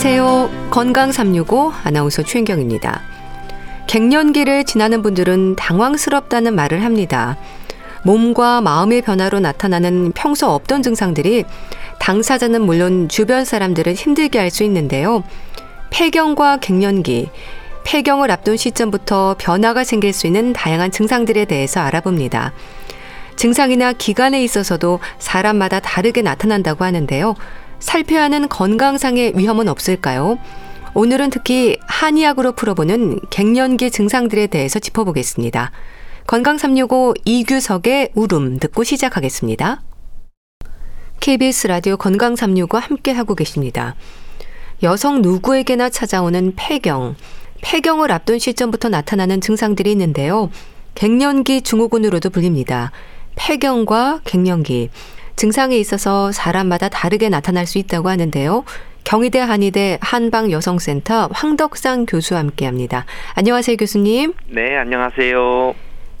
안녕하세요. 건강 365 아나운서 최인경입니다. 갱년기를 지나는 분들은 당황스럽다는 말을 합니다. 몸과 마음의 변화로 나타나는 평소 없던 증상들이 당사자는 물론 주변 사람들을 힘들게 할 수 있는데요. 폐경과 갱년기, 폐경을 앞둔 시점부터 변화가 생길 수 있는 다양한 증상들에 대해서 알아봅니다. 증상이나 기간에 있어서도 사람마다 다르게 나타난다고 하는데요. 살펴야 하는 건강상의 위험은 없을까요? 오늘은 특히 한의학으로 풀어보는 갱년기 증상들에 대해서 짚어보겠습니다. 건강 365 이규석의 울음 듣고 시작하겠습니다. KBS 라디오 건강 365 함께 하고 계십니다. 여성 누구에게나 찾아오는 폐경, 폐경을 앞둔 시점부터 나타나는 증상들이 있는데요. 갱년기 증후군으로도 불립니다. 폐경과 갱년기. 증상에 있어서 사람마다 다르게 나타날 수 있다고 하는데요. 경희대 한의대 한방여성센터 황덕상 교수와 함께 합니다. 안녕하세요, 교수님. 네, 안녕하세요.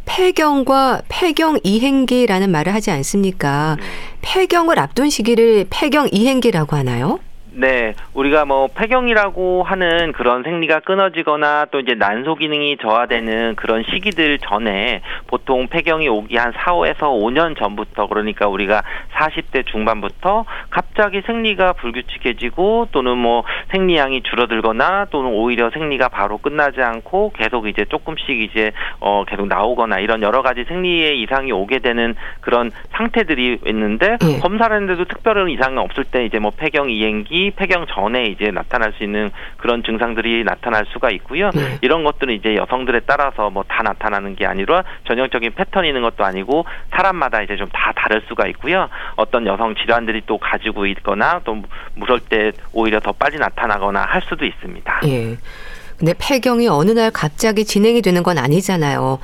폐경과 폐경 이행기라는 말을 하지 않습니까? 네. 폐경을 앞둔 시기를 폐경 이행기라고 하나요? 네, 우리가 뭐 폐경이라고 하는 그런 생리가 끊어지거나 또 이제 난소 기능이 저하되는 그런 시기들 전에 보통 폐경이 오기 한 4, 5에서 5년 전부터 그러니까 우리가 40대 중반부터 갑자기 생리가 불규칙해지고 또는 뭐 생리량이 줄어들거나 또는 오히려 생리가 바로 끝나지 않고 계속 이제 조금씩 이제 어 계속 나오거나 이런 여러 가지 생리에 이상이 오게 되는 그런 상태들이 있는데 네. 검사를 했는데도 특별한 이상이 없을 때 이제 뭐 폐경 이행기 폐경 전에 이제 나타날 수 있는 그런 증상들이 나타날 수가 있고요. 네. 이런 것들은 이제 여성들에 따라서 뭐 다 나타나는 게 아니라 전형적인 패턴이 있는 것도 아니고 사람마다 이제 좀 다 다를 수가 있고요. 어떤 여성 질환들이 또 가지고 있거나 또 무설 때 오히려 더 빨리 나타나거나 할 수도 있습니다. 예. 근데 폐경이 어느 날 갑자기 진행이 되는 건 아니잖아요.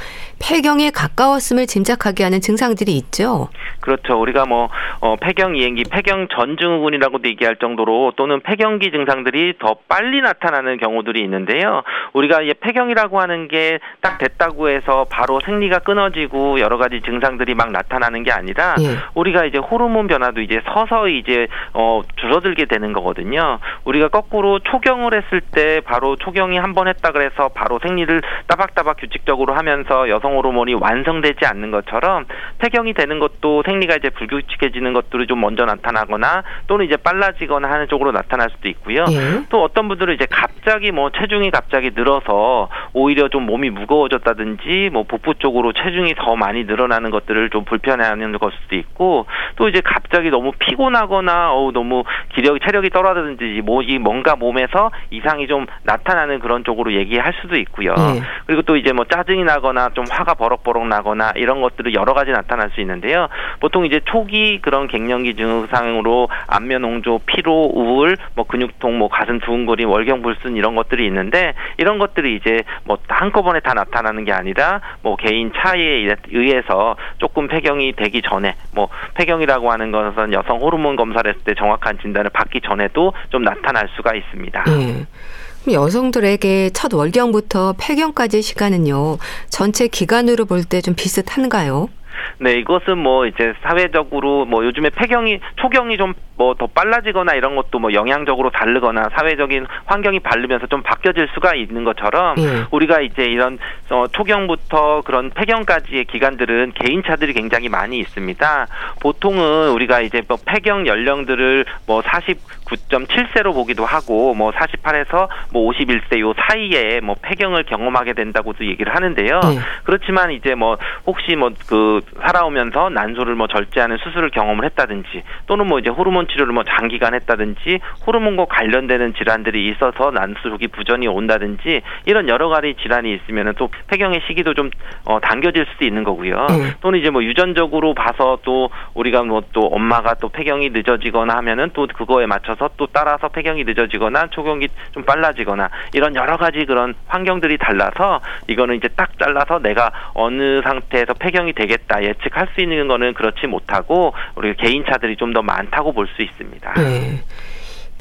폐경에 가까웠음을 짐작하게 하는 증상들이 있죠. 그렇죠. 우리가 뭐 어, 폐경 이행기, 폐경 전 증후군이라고도 얘기할 정도로 또는 폐경기 증상들이 더 빨리 나타나는 경우들이 있는데요. 우리가 이제 폐경이라고 하는 게 딱 됐다고 해서 바로 생리가 끊어지고 여러 가지 증상들이 막 나타나는 게 아니라 예. 우리가 이제 호르몬 변화도 이제 서서히 이제 어, 줄어들게 되는 거거든요. 우리가 거꾸로 초경을 했을 때 바로 초경이 한 번 했다 그래서 바로 생리를 따박따박 규칙적으로 하면서 여성 호르몬이 완성되지 않는 것처럼 폐경이 되는 것도 생리가 이제 불규칙해지는 것들이 좀 먼저 나타나거나 또는 이제 빨라지거나 하는 쪽으로 나타날 수도 있고요. 예. 또 어떤 분들은 이제 갑자기 뭐 체중이 갑자기 늘어서 오히려 좀 몸이 무거워졌다든지 뭐 복부 쪽으로 체중이 더 많이 늘어나는 것들을 좀 불편해하는 것 수도 있고 또 이제 갑자기 너무 피곤하거나 어우 너무 기력 체력이 떨어지든지 뭐이 뭔가 몸에서 이상이 좀 나타나는 그런 쪽으로 얘기할 수도 있고요. 네. 그리고 또 이제 뭐 짜증이 나거나 좀 화가 버럭버럭 나거나 이런 것들이 여러 가지 나타날 수 있는데요. 보통 이제 초기 그런 갱년기 증상으로 안면 홍조, 피로, 우울, 뭐 근육통, 뭐 가슴 두근거림, 월경 불순 이런 것들이 있는데 이런 것들이 이제 뭐 한꺼번에 다 나타나는 게 아니라 뭐 개인 차이에 의해서 조금 폐경이 되기 전에 뭐 폐경이라고 하는 것은 여성 호르몬 검사를 했을 때 정확한 진단을 받기 전에도 좀 나타날 수가 있습니다. 네. 여성들에게 첫 월경부터 폐경까지 시간은요, 전체 기간으로 볼 때 좀 비슷한가요? 네, 이것은 뭐 이제 사회적으로 뭐 요즘에 폐경이 초경이 좀 뭐 더 빨라지거나 이런 것도 뭐 영향적으로 다르거나 사회적인 환경이 바르면서 좀 바뀌어질 수가 있는 것처럼 예. 우리가 이제 이런 어 초경부터 그런 폐경까지의 기간들은 개인차들이 굉장히 많이 있습니다. 보통은 우리가 이제 뭐 폐경 연령들을 뭐 49.7세로 보기도 하고 뭐 48에서 뭐 51세 요 사이에 뭐 폐경을 경험하게 된다고도 얘기를 하는데요. 예. 그렇지만 이제 뭐 혹시 뭐그 살아오면서 난소를 뭐 절제하는 수술을 경험을 했다든지 또는 뭐 이제 호르몬 치료를 뭐 장기간 했다든지 호르몬과 관련되는 질환들이 있어서 난소기 부전이 온다든지 이런 여러 가지 질환이 있으면은 또 폐경의 시기도 좀 어, 당겨질 수도 있는 거고요. 음. 또는 이제 뭐 유전적으로 봐서 또 우리가 뭐 또 엄마가 또 폐경이 늦어지거나 하면은 또 그거에 맞춰서 또 따라서 폐경이 늦어지거나 초경이 좀 빨라지거나 이런 여러 가지 그런 환경들이 달라서 이거는 이제 딱 잘라서 내가 어느 상태에서 폐경이 되겠다 예측할 수 있는 거는 그렇지 못하고 우리 개인 차들이 좀 더 많다고 볼 수 있습니다. 네.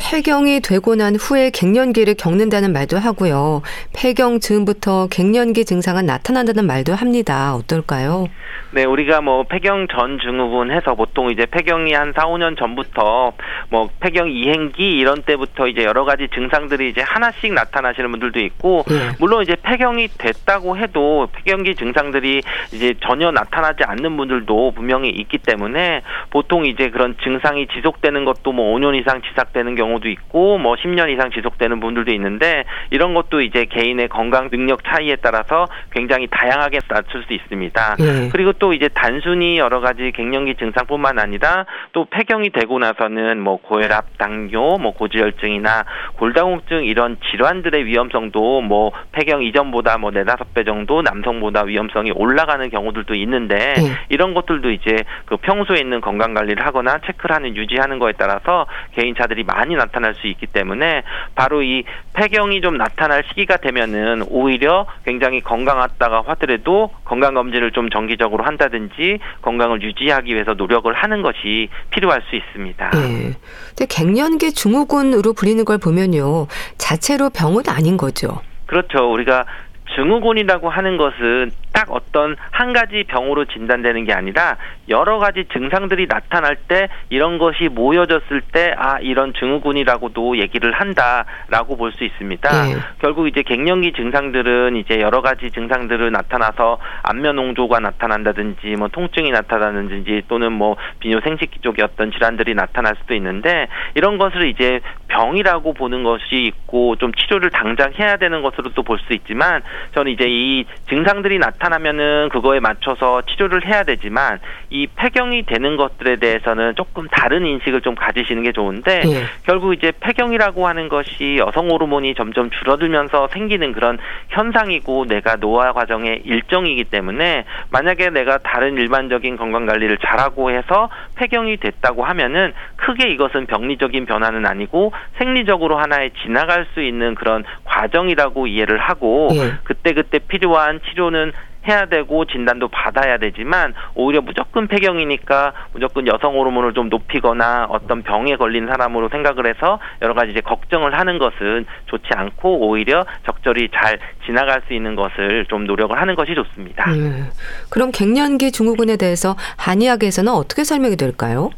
폐경이 되고 난 후에 갱년기를 겪는다는 말도 하고요. 폐경 즈음부터 갱년기 증상은 나타난다는 말도 합니다. 어떨까요? 네, 우리가 뭐 폐경 전 증후군 해서 보통 이제 폐경이 한 4, 5년 전부터 뭐 폐경 이행기 이런 때부터 이제 여러 가지 증상들이 이제 하나씩 나타나시는 분들도 있고 네. 물론 이제 폐경이 됐다고 해도 폐경기 증상들이 이제 전혀 나타나지 않는 분들도 분명히 있기 때문에 보통 이제 그런 증상이 지속되는 것도 뭐 5년 이상 지속되는 경우 도 있고 뭐 10년 이상 지속되는 분들도 있는데 이런 것도 이제 개인의 건강 능력 차이에 따라서 굉장히 다양하게 낮출 수 있습니다. 네. 그리고 또 이제 단순히 여러 가지 갱년기 증상뿐만 아니라 또 폐경이 되고 나서는 뭐 고혈압, 당뇨, 뭐 고지혈증이나 골다공증 이런 질환들의 위험성도 뭐 폐경 이전보다 뭐 네다섯 배 정도 남성보다 위험성이 올라가는 경우들도 있는데 네. 이런 것들도 이제 그 평소에 있는 건강 관리를 하거나 체크를 하는 유지하는 거에 따라서 개인차들이 많이 나타날 수 있기 때문에 바로 이 폐경이 좀 나타날 시기가 되면은 오히려 굉장히 건강하다가 하더라도 건강 검진을 좀 정기적으로 한다든지 건강을 유지하기 위해서 노력을 하는 것이 필요할 수 있습니다. 네. 근데 갱년기 증후군으로 불리는 걸 보면요. 자체로 병은 아닌 거죠. 그렇죠. 우리가 증후군이라고 하는 것은 딱 어떤 한 가지 병으로 진단되는 게 아니라 여러 가지 증상들이 나타날 때 이런 것이 모여졌을 때 아 이런 증후군이라고도 얘기를 한다라고 볼 수 있습니다. 네. 결국 이제 갱년기 증상들은 이제 여러 가지 증상들을 나타나서 안면 홍조가 나타난다든지 뭐 통증이 나타나는지 또는 뭐 비뇨 생식기 쪽의 어떤 질환들이 나타날 수도 있는데 이런 것을 이제 병이라고 보는 것이 있고 좀 치료를 당장 해야 되는 것으로 또 볼 수 있지만 저는 이제 이 증상들이 나타 나타나면은 그거에 맞춰서 치료를 해야 되지만 이 폐경이 되는 것들에 대해서는 조금 다른 인식을 좀 가지시는 게 좋은데 예. 결국 이제 폐경이라고 하는 것이 여성 호르몬이 점점 줄어들면서 생기는 그런 현상이고 내가 노화 과정의 일정이기 때문에 만약에 내가 다른 일반적인 건강 관리를 잘하고 해서 폐경이 됐다고 하면은 크게 이것은 병리적인 변화는 아니고 생리적으로 하나의 지나갈 수 있는 그런 과정이라고 이해를 하고 예. 그때 그때 필요한 치료는 해야 되고 진단도 받아야 되지만 오히려 무조건 폐경이니까 무조건 여성 호르몬을 좀 높이거나 어떤 병에 걸린 사람으로 생각을 해서 여러 가지 이제 걱정을 하는 것은 좋지 않고 오히려 적절히 잘 지나갈 수 있는 것을 좀 노력을 하는 것이 좋습니다. 음, 그럼 갱년기 증후군에 대해서 한의학에서는 어떻게 설명이 될까요?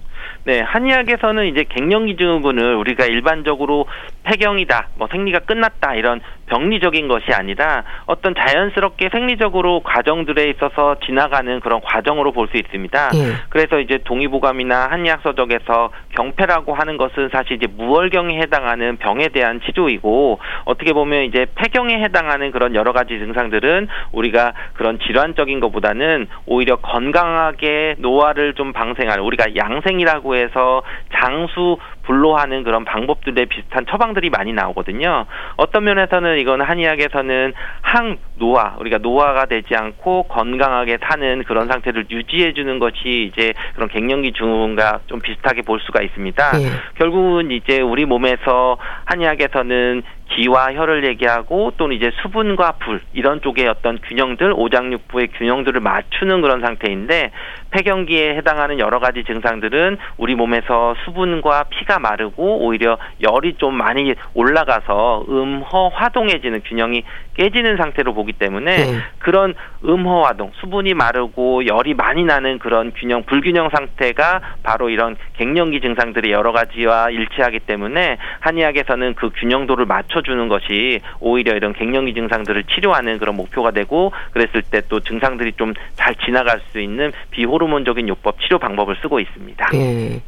네, 한의학에서는 이제 갱년기 증후군을 우리가 일반적으로 폐경이다, 뭐 생리가 끝났다 이런 병리적인 것이 아니라 어떤 자연스럽게 생리적으로 과정들에 있어서 지나가는 그런 과정으로 볼 수 있습니다. 예. 그래서 이제 동의보감이나 한의학 서적에서 경폐라고 하는 것은 사실 이제 무월경에 해당하는 병에 대한 치료이고 어떻게 보면 이제 폐경에 해당하는 그런 여러 가지 증상들은 우리가 그런 질환적인 것보다는 오히려 건강하게 노화를 좀 방생하는 우리가 양생이라고 해서 장수 불로하는 그런 방법들에 비슷한 처방들이 많이 나오거든요. 어떤 면에서는 이건 한의학에서는 항 노화, 우리가 노화가 되지 않고 건강하게 사는 그런 상태를 유지해 주는 것이 이제 그런 갱년기 증후군과 좀 비슷하게 볼 수가 있습니다. 네. 결국은 이제 우리 몸에서 한의학에서는 기와 혈을 얘기하고 또는 이제 수분과 불 이런 쪽의 어떤 균형들 오장육부의 균형들을 맞추는 그런 상태인데 폐경기에 해당하는 여러 가지 증상들은 우리 몸에서 수분과 피가 마르고 오히려 열이 좀 많이 올라가서 음허 화동해지는 균형이 깨지는 상태로 보기 때문에 네. 그런 음허 화동 수분이 마르고 열이 많이 나는 그런 균형 불균형 상태가 바로 이런 갱년기 증상들이 여러 가지와 일치하기 때문에 한의학에서는 그 균형도를 맞춰주는 것이 오히려 이런 갱년기 증상들을 치료하는 그런 목표가 되고 그랬을 때 또 증상들이 좀 잘 지나갈 수 있는 비호르몬적인 요법 치료 방법을 쓰고 있습니다. 네.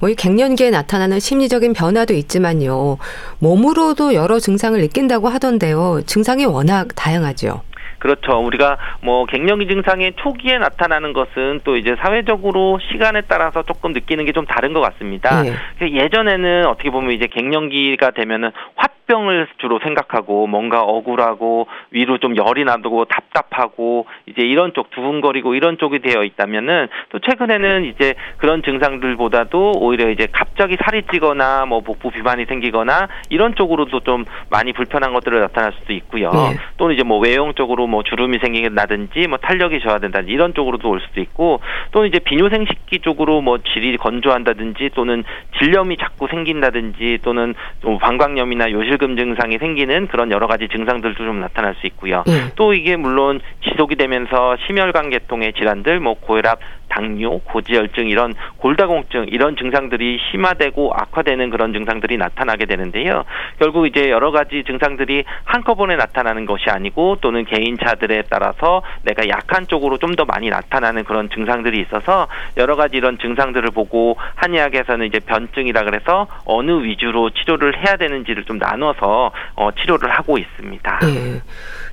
뭐 이 갱년기에 나타나는 심리적인 변화도 있지만요. 몸으로도 여러 증상을 느낀다고 하던데요. 증상이 워낙 다양하죠. 그렇죠. 우리가 뭐 갱년기 증상의 초기에 나타나는 것은 또 이제 사회적으로 시간에 따라서 조금 느끼는 게 좀 다른 것 같습니다. 네. 예전에는 어떻게 보면 이제 갱년기가 되면은 화 병을 주로 생각하고 뭔가 억울하고 위로 좀 열이 나고 답 답답하고 이제 이런 쪽 두근거리고 이런 쪽이 되어 있다면은 또 최근에는 이제 그런 증상들보다도 오히려 이제 갑자기 살이 찌거나 뭐 복부 비만이 생기거나 이런 쪽으로도 좀 많이 불편한 것들을 나타날 수도 있고요. 네. 또는 이제 뭐 외형적으로 뭐 주름이 생긴다든지 뭐 탄력이 저하된다든지 이런 쪽으로도 올 수도 있고 또는 이제 비뇨생식기 쪽으로 뭐 질이 건조한다든지 또는 질염이 자꾸 생긴다든지 또는 뭐 방광염이나 요실 금 증상이 생기는 그런 여러 가지 증상들도 좀 나타날 수 있고요. 네. 또 이게 물론 지속이 되면서 심혈관 계통의 질환들 뭐 고혈압 당뇨, 고지혈증 이런 골다공증 이런 증상들이 심화되고 악화되는 그런 증상들이 나타나게 되는데요. 결국 이제 여러 가지 증상들이 한꺼번에 나타나는 것이 아니고 또는 개인차들에 따라서 내가 약한 쪽으로 좀 더 많이 나타나는 그런 증상들이 있어서 여러 가지 이런 증상들을 보고 한의학에서는 이제 변증이라 그래서 어느 위주로 치료를 해야 되는지를 좀 나눠서 어, 치료를 하고 있습니다. 네.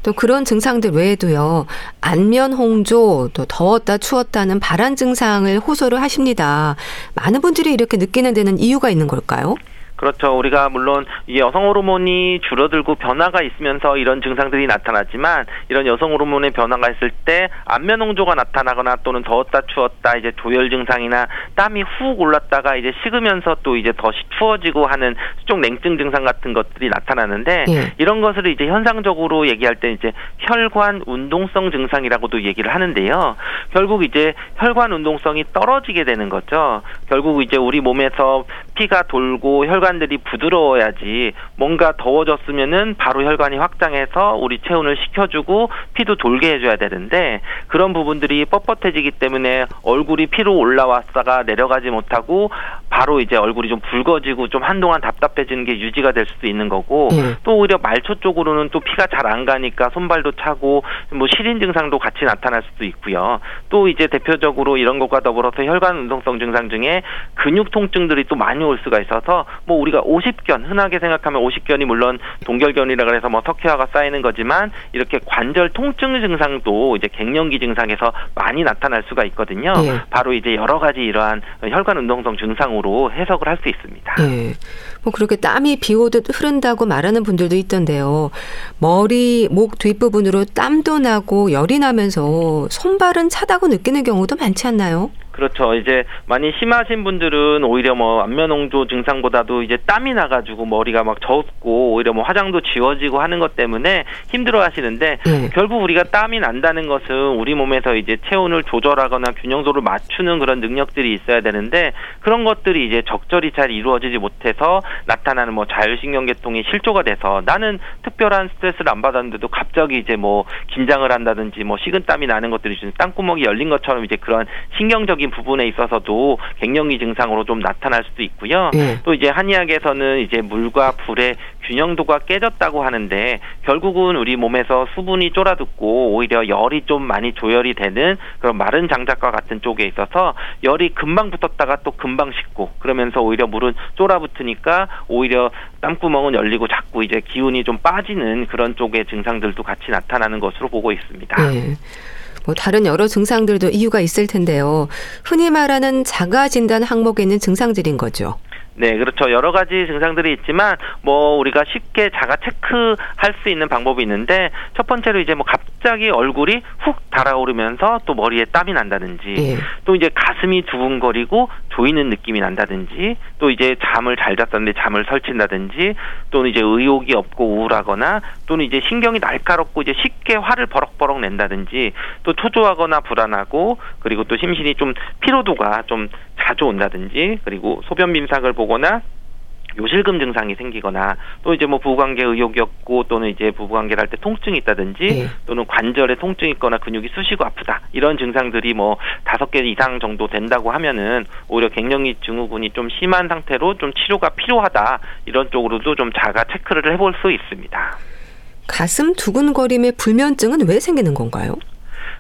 또 그런 증상들 외에도요. 안면 홍조, 또 더웠다 추웠다는 발한 증상을 호소를 하십니다. 많은 분들이 이렇게 느끼는 데는 이유가 있는 걸까요? 그렇죠. 우리가 물론 이 여성 호르몬이 줄어들고 변화가 있으면서 이런 증상들이 나타나지만 이런 여성 호르몬의 변화가 있을 때 안면 홍조가 나타나거나 또는 더웠다 추웠다 이제 조열 증상이나 땀이 훅 올랐다가 이제 식으면서 또 이제 더 추워지고 하는 수족 냉증 증상 같은 것들이 나타나는데 예. 이런 것을 이제 현상적으로 얘기할 때 이제 혈관 운동성 증상이라고도 얘기를 하는데요. 결국 이제 혈관 운동성이 떨어지게 되는 거죠. 결국 이제 우리 몸에서 피가 돌고 혈관들이 부드러워야지 뭔가 더워졌으면은 바로 혈관이 확장해서 우리 체온을 식혀주고 피도 돌게 해줘야 되는데 그런 부분들이 뻣뻣해지기 때문에 얼굴이 피로 올라왔다가 내려가지 못하고 바로 이제 얼굴이 좀 붉어지고 좀 한동안 답답해지는 게 유지가 될 수도 있는 거고 네. 또 오히려 말초 쪽으로는 또 피가 잘 안 가니까 손발도 차고 뭐 시린 증상도 같이 나타날 수도 있고요. 또 이제 대표적으로 이런 것과 더불어서 혈관 운동성 증상 중에 근육 통증들이 또 많이 올 수가 있어서 뭐 우리가 50견 흔하게 생각하면 50견이 물론 동결견이라 그래서 뭐 석회화가 쌓이는 거지만 이렇게 관절 통증 증상도 이제 갱년기 증상에서 많이 나타날 수가 있거든요. 네. 바로 이제 여러 가지 이러한 혈관 운동성 증상으로 해석을 할 수 있습니다. 네. 뭐 그렇게 땀이 비 오듯 흐른다고 말하는 분들도 있던데요. 머리, 목 뒷부분으로 땀도 나고 열이 나면서 손발은 차다고 느끼는 경우도 많지 않나요? 그렇죠. 이제 많이 심하신 분들은 오히려 뭐 안면홍조 증상보다도 이제 땀이 나가지고 머리가 막 젖고 오히려 뭐 화장도 지워지고 하는 것 때문에 힘들어 하시는데 네. 결국 우리가 땀이 난다는 것은 우리 몸에서 이제 체온을 조절하거나 균형도를 맞추는 그런 능력들이 있어야 되는데 그런 것들이 이제 적절히 잘 이루어지지 못해서 나타나는 뭐 자율신경계통이 실조가 돼서 나는 특별한 스트레스를 안 받았는데도 갑자기 이제 뭐 긴장을 한다든지 뭐 식은땀이 나는 것들이 좀 땅구멍이 열린 것처럼 이제 그런 신경적인 신경적인 부분에 있어서도 갱년기 증상으로 좀 나타날 수도 있고요. 네. 또 이제 한의학에서는 이제 물과 불의 균형도가 깨졌다고 하는데 결국은 우리 몸에서 수분이 쫄아듣고 오히려 열이 좀 많이 조열이 되는 그런 마른 장작과 같은 쪽에 있어서 열이 금방 붙었다가 또 금방 식고 그러면서 오히려 물은 쫄아붙으니까 오히려 땀구멍은 열리고 자꾸 이제 기운이 좀 빠지는 그런 쪽의 증상들도 같이 나타나는 것으로 보고 있습니다. 네. 뭐 다른 여러 증상들도 이유가 있을 텐데요. 흔히 말하는 자가 진단 항목에 있는 증상들인 거죠. 네, 그렇죠. 여러 가지 증상들이 있지만 뭐 우리가 쉽게 자가 체크할 수 있는 방법이 있는데 첫 번째로 이제 뭐 갑자기 얼굴이 훅 달아오르면서 또 머리에 땀이 난다든지 예. 또 이제 가슴이 두근거리고 조이는 느낌이 난다든지 또 이제 잠을 잘 잤었는데 잠을 설친다든지 또는 이제 의욕이 없고 우울하거나 또는 이제 신경이 날카롭고 이제 쉽게 화를 버럭버럭 낸다든지 또 초조하거나 불안하고 그리고 또 심신이 좀 피로도가 좀 자주 온다든지 그리고 소변 빔삭을 보거나 요실금 증상이 생기거나 또 이제 뭐 부부관계 의욕이 없고 또는 이제 부부관계를 할 때 통증이 있다든지 네. 또는 관절에 통증이 있거나 근육이 쑤시고 아프다 이런 증상들이 뭐 다섯 개 이상 정도 된다고 하면은 오히려 갱년기 증후군이 좀 심한 상태로 좀 치료가 필요하다 이런 쪽으로도 좀 자가 체크를 해볼 수 있습니다. 가슴 두근거림의 불면증은 왜 생기는 건가요?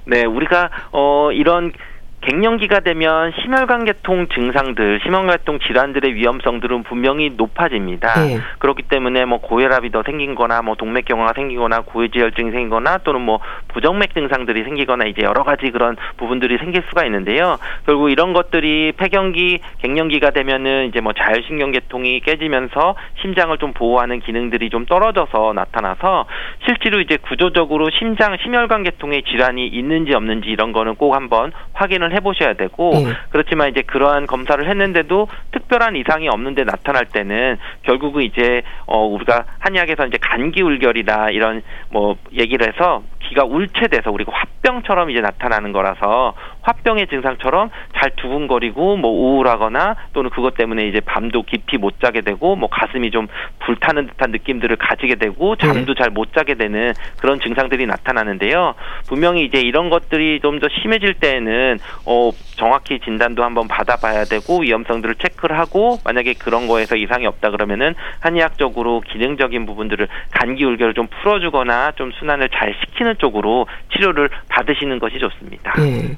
네, 우리가 어 이런 갱년기가 되면 심혈관계통 증상들, 심혈관계통 질환들의 위험성들은 분명히 높아집니다. 네. 그렇기 때문에 뭐 고혈압이 더 생긴거나 뭐 동맥경화가 생기거나 고해지혈증이 생기거나 또는 뭐 부정맥 증상들이 생기거나 이제 여러 가지 그런 부분들이 생길 수가 있는데요. 결국 이런 것들이 폐경기, 갱년기가 되면은 이제 뭐 자율신경계통이 깨지면서 심장을 좀 보호하는 기능들이 좀 떨어져서 나타나서 실제로 이제 구조적으로 심장 심혈관계통의 질환이 있는지 없는지 이런 거는 꼭 한번 확인을 해보셔야 되고 네. 그렇지만 이제 그러한 검사를 했는데도 특별한 이상이 없는데 나타날 때는 결국은 이제 어 우리가 한의학에서 이제 간기울결이다 이런 뭐 얘기를 해서 기가 울체돼서 우리가 화병처럼 이제 나타나는 거라서 화병의 증상처럼 잘 두근거리고 뭐 우울하거나 또는 그것 때문에 이제 밤도 깊이 못 자게 되고 뭐 가슴이 좀 불타는 듯한 느낌들을 가지게 되고 잠도 네. 잘못 자게 되는 그런 증상들이 나타나는데요. 분명히 이제 이런 것들이 좀 더 심해질 때에는 어 정확히 진단도 한번 받아봐야 되고 위험성들을 체크를 하고 만약에 그런 거에서 이상이 없다 그러면은 한의학적으로 기능적인 부분들을 간기울결을 좀 풀어주거나 좀 순환을 잘 시키는 쪽으로 치료를 받으시는 것이 좋습니다. 네.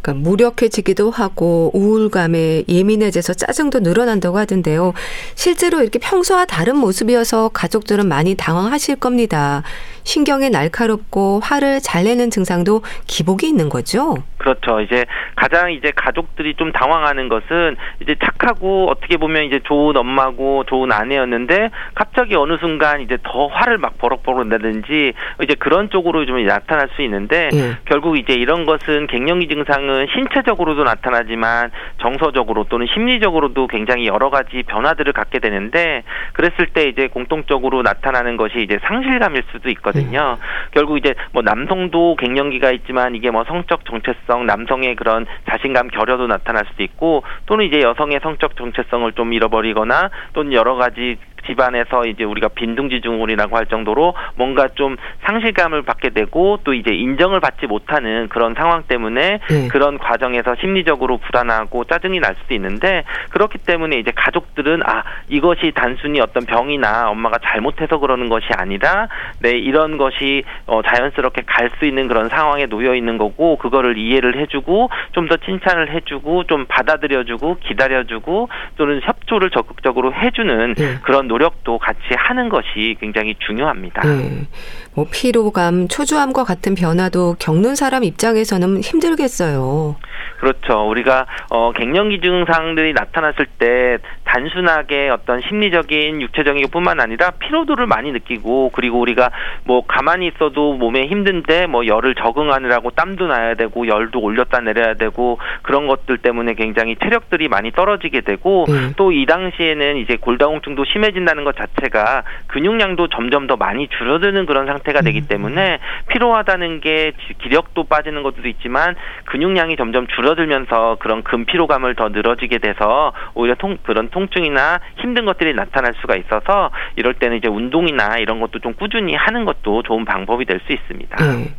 그러니까 무력해지기도 하고 우울감에 예민해져서 짜증도 늘어난다고 하던데요. 실제로 이렇게 평소와 다른 모습이어서 가족들은 많이 당황하실 겁니다. 신경이 날카롭고 화를 잘 내는 증상도 기복이 있는 거죠. 그렇죠. 이제 가장 이제 가족들이 좀 당황하는 것은 이제 착하고 어떻게 보면 이제 좋은 엄마고 좋은 아내였는데 갑자기 어느 순간 이제 더 화를 막 버럭버럭 내든지 이제 그런 쪽으로 좀 나타날 수 있는데 예. 결국 이제 이런 것은 갱년기 증상은 신체적으로도 나타나지만 정서적으로 또는 심리적으로도 굉장히 여러 가지 변화들을 갖게 되는데 그랬을 때 이제 공통적으로 나타나는 것이 이제 상실감일 수도 있거든요. 음. 결국 이제 뭐 남성도 갱년기가 있지만 이게 뭐 성적 정체성, 남성의 그런 자신감 결여도 나타날 수도 있고 또는 이제 여성의 성적 정체성을 좀 잃어버리거나 또는 여러 가지 집안에서 이제 우리가 빈둥지중이라고 할 정도로 뭔가 좀 상실감을 받게 되고 또 이제 인정을 받지 못하는 그런 상황 때문에 네. 그런 과정에서 심리적으로 불안하고 짜증이 날 수도 있는데 그렇기 때문에 이제 가족들은 아 이것이 단순히 어떤 병이나 엄마가 잘못해서 그러는 것이 아니라 네 이런 것이 어 자연스럽게 갈 수 있는 그런 상황에 놓여 있는 거고 그거를 이해를 해주고 좀 더 칭찬을 해주고 좀 받아들여주고 기다려주고 또는 협조를 적극적으로 해주는 네. 그런 노력도 같이 하는 것이 굉장히 중요합니다. 네. 뭐 피로감, 초조함과 같은 변화도 겪는 사람 입장에서는 힘들겠어요. 그렇죠. 우리가 어 갱년기 증상들이 나타났을 때 단순하게 어떤 심리적인 육체적인 것뿐만 아니라 피로도를 많이 느끼고 그리고 우리가 뭐 가만히 있어도 몸에 힘든데 뭐 열을 적응하느라고 땀도 나야 되고 열도 올렸다 내려야 되고 그런 것들 때문에 굉장히 체력들이 많이 떨어지게 되고 음. 또이 당시에는 이제 골다공증도 심해 진다는 것 자체가 근육량도 점점 더 많이 줄어드는 그런 상태가 되기 음. 때문에 피로하다는 게 기력도 빠지는 것도 있지만 근육량이 점점 줄어 줄어들면서 그런 근피로감을 더 늘어지게 돼서 오히려 통, 그런 통증이나 힘든 것들이 나타날 수가 있어서 이럴 때는 이제 운동이나 이런 것도 좀 꾸준히 하는 것도 좋은 방법이 될 수 있습니다. 네.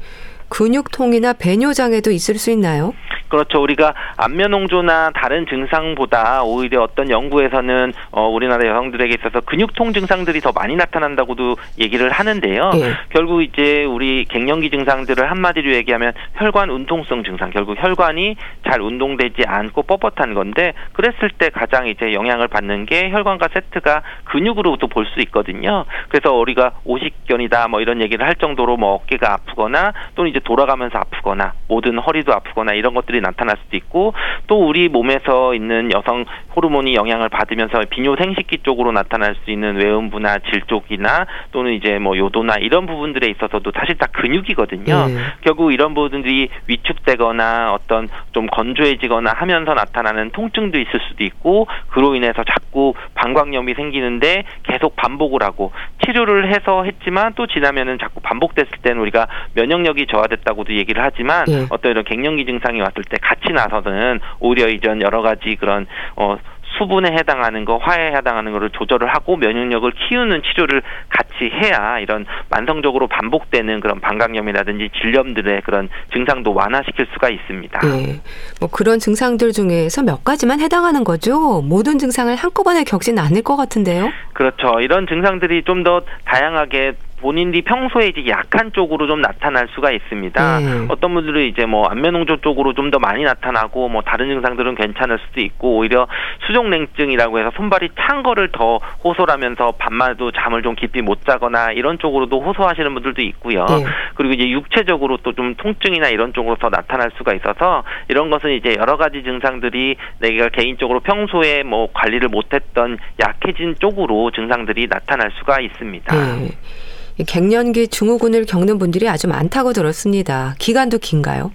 근육통이나 배뇨 장애도 있을 수 있나요? 그렇죠. 우리가 안면홍조나 다른 증상보다 오히려 어떤 연구에서는 어, 우리나라 여성들에게 있어서 근육통 증상들이 더 많이 나타난다고도 얘기를 하는데요. 네. 결국 이제 우리 갱년기 증상들을 한마디로 얘기하면 혈관 운동성 증상, 결국 혈관이 잘 운동되지 않고 뻣뻣한 건데 그랬을 때 가장 이제 영향을 받는 게 혈관과 세트가 근육으로도 볼 수 있거든요. 그래서 우리가 오십견이다 뭐 이런 얘기를 할 정도로 뭐 어깨가 아프거나 또는 이제 돌아가면서 아프거나 모든 허리도 아프거나 이런 것들이 나타날 수도 있고 또 우리 몸에서 있는 여성 호르몬이 영향을 받으면서 비뇨 생식기 쪽으로 나타날 수 있는 외음부나 질 쪽이나 또는 이제 뭐 요도나 이런 부분들에 있어서도 사실 다 근육이거든요. 네. 결국 이런 부분들이 위축되거나 어떤 좀 건조해지거나 하면서 나타나는 통증도 있을 수도 있고 그로 인해서 자꾸 방광염이 생기는데 계속 반복을 하고 치료를 해서 했지만 또 지나면은 자꾸 반복됐을 때는 우리가 면역력이 저하 됐다고도 얘기를 하지만 네. 어떤 이런 갱년기 증상이 왔을 때 같이 나서는 오히려 이전 여러 가지 그런 어 수분에 해당하는 거, 화에 해당하는 거를 조절을 하고 면역력을 키우는 치료를 같이 해야 이런 만성적으로 반복되는 그런 방광염이라든지 질염들의 그런 증상도 완화시킬 수가 있습니다. 네. 뭐 그런 증상들 중에서 몇 가지만 해당하는 거죠. 모든 증상을 한꺼번에 겪지는 않을 것 같은데요. 그렇죠. 이런 증상들이 좀 더 다양하게 본인들이 평소에 이제 약한 쪽으로 좀 나타날 수가 있습니다. 네. 어떤 분들은 이제 뭐 안면홍조 쪽으로 좀 더 많이 나타나고 뭐 다른 증상들은 괜찮을 수도 있고 오히려 수족냉증이라고 해서 손발이 찬 거를 더 호소하면서 밤마도 잠을 좀 깊이 못 자거나 이런 쪽으로도 호소하시는 분들도 있고요. 네. 그리고 이제 육체적으로 또 좀 통증이나 이런 쪽으로 더 나타날 수가 있어서 이런 것은 이제 여러 가지 증상들이 내가 개인적으로 평소에 뭐 관리를 못했던 약해진 쪽으로 증상들이 나타날 수가 있습니다. 네. 이 갱년기 증후군을 겪는 분들이 아주 많다고 들었습니다. 기간도 긴가요?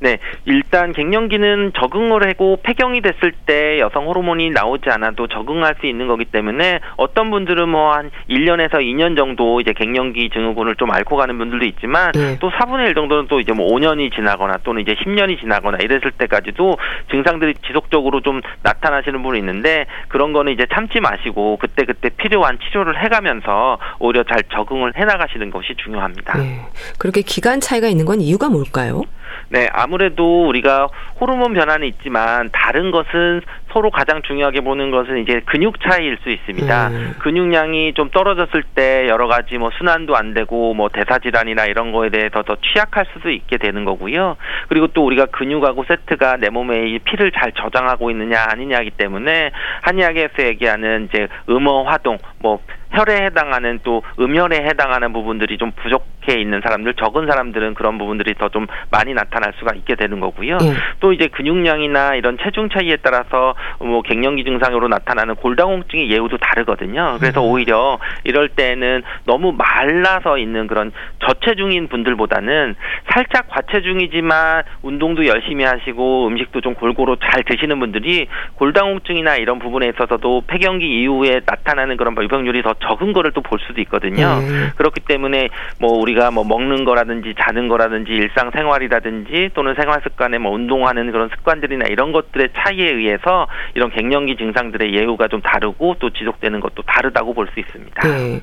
네, 일단 갱년기는 적응을 하고 폐경이 됐을 때 여성 호르몬이 나오지 않아도 적응할 수 있는 거기 때문에 어떤 분들은 뭐 한 1년에서 2년 정도 이제 갱년기 증후군을 좀 앓고 가는 분들도 있지만 네. 또 4분의 1 정도는 또 이제 뭐 5년이 지나거나 또는 이제 10년이 지나거나 이랬을 때까지도 증상들이 지속적으로 좀 나타나시는 분이 있는데 그런 거는 이제 참지 마시고 그때그때 필요한 치료를 해가면서 오히려 잘 적응을 해 나가시는 것이 중요합니다. 네. 그렇게 기간 차이가 있는 건 이유가 뭘까요? 네, 아무래도 우리가 호르몬 변화는 있지만 다른 것은 서로 가장 중요하게 보는 것은 이제 근육 차이일 수 있습니다. 음. 근육량이 좀 떨어졌을 때 여러 가지 뭐 순환도 안 되고 뭐 대사 질환이나 이런 거에 대해서 더 취약할 수도 있게 되는 거고요. 그리고 또 우리가 근육하고 세트가 내 몸에 이 피를 잘 저장하고 있느냐 아니냐기 때문에 한의학에서 얘기하는 이제 음어 화동 뭐 혈에 해당하는 또 음혈에 해당하는 부분들이 좀 부족해 있는 사람들 적은 사람들은 그런 부분들이 더 좀 많이 나타날 수가 있게 되는 거고요. 예. 또 이제 근육량이나 이런 체중 차이에 따라서 뭐 갱년기 증상으로 나타나는 골다공증의 예후도 다르거든요. 그래서 음. 오히려 이럴 때는 너무 말라서 있는 그런 저체중인 분들보다는 살짝 과체중이지만 운동도 열심히 하시고 음식도 좀 골고루 잘 드시는 분들이 골다공증이나 이런 부분에 있어서도 폐경기 이후에 나타나는 그런 발병률이 더 적은 거를 또 볼 수도 있거든요. 음. 그렇기 때문에 뭐 우리가 뭐 먹는 거라든지 자는 거라든지 일상 생활이라든지 또는 생활 습관에 뭐 운동하는 그런 습관들이나 이런 것들의 차이에 의해서 이런 갱년기 증상들의 예후가 좀 다르고 또 지속되는 것도 다르다고 볼 수 있습니다. 네.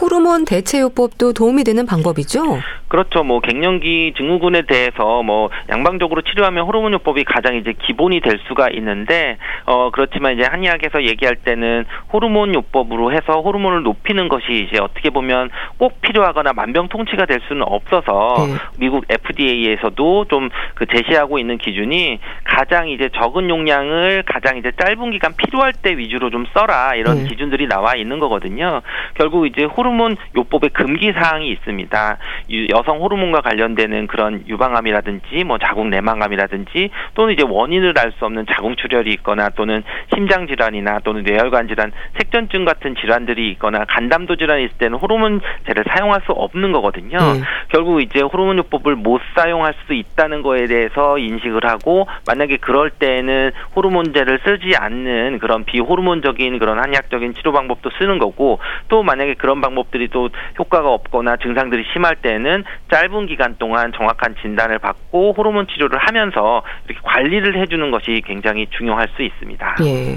호르몬 대체요법도 도움이 되는 방법이죠? 그렇죠. 뭐 갱년기 증후군에 대해서 뭐 양방적으로 치료하면 호르몬 요법이 가장 이제 기본이 될 수가 있는데 어 그렇지만 이제 한의학에서 얘기할 때는 호르몬 요법으로 해서 호르몬을 높이는 것이 이제 어떻게 보면 꼭 필요하거나 만병통치가 될 수는 없어서 네. 미국 FDA에서도 좀 그 제시하고 있는 기준이 가장 이제 적은 용량을 가장 이제 짧은 기간 필요할 때 위주로 좀 써라 이런 네. 기준들이 나와 있는 거거든요. 결국 이제 호 르몬 요법에 금기 사항이 있습니다. 유- 여성 호르몬과 관련되는 그런 유방암이라든지 뭐 자궁 내막암이라든지 또는 이제 원인을 알 수 없는 자궁 출혈이 있거나 또는 심장 질환이나 또는 뇌혈관 질환, 색전증 같은 질환들이 있거나 간담도 질환이 있을 때는 호르몬제를 사용할 수 없는 거거든요. 네. 결국 이제 호르몬 요법을 못 사용할 수도 있다는 거에 대해서 인식을 하고 만약에 그럴 때에는 호르몬제를 쓰지 않는 그런 비호르몬적인 그런 한의학적인 치료 방법도 쓰는 거고 또 만약에 그런 방법 들이 또 효과가 없거나 증상들이 심할 때는 짧은 기간 동안 정확한 진단을 받고 호르몬 치료를 하면서 이렇게 관리를 해주는 것이 굉장히 중요할 수 있습니다. 예.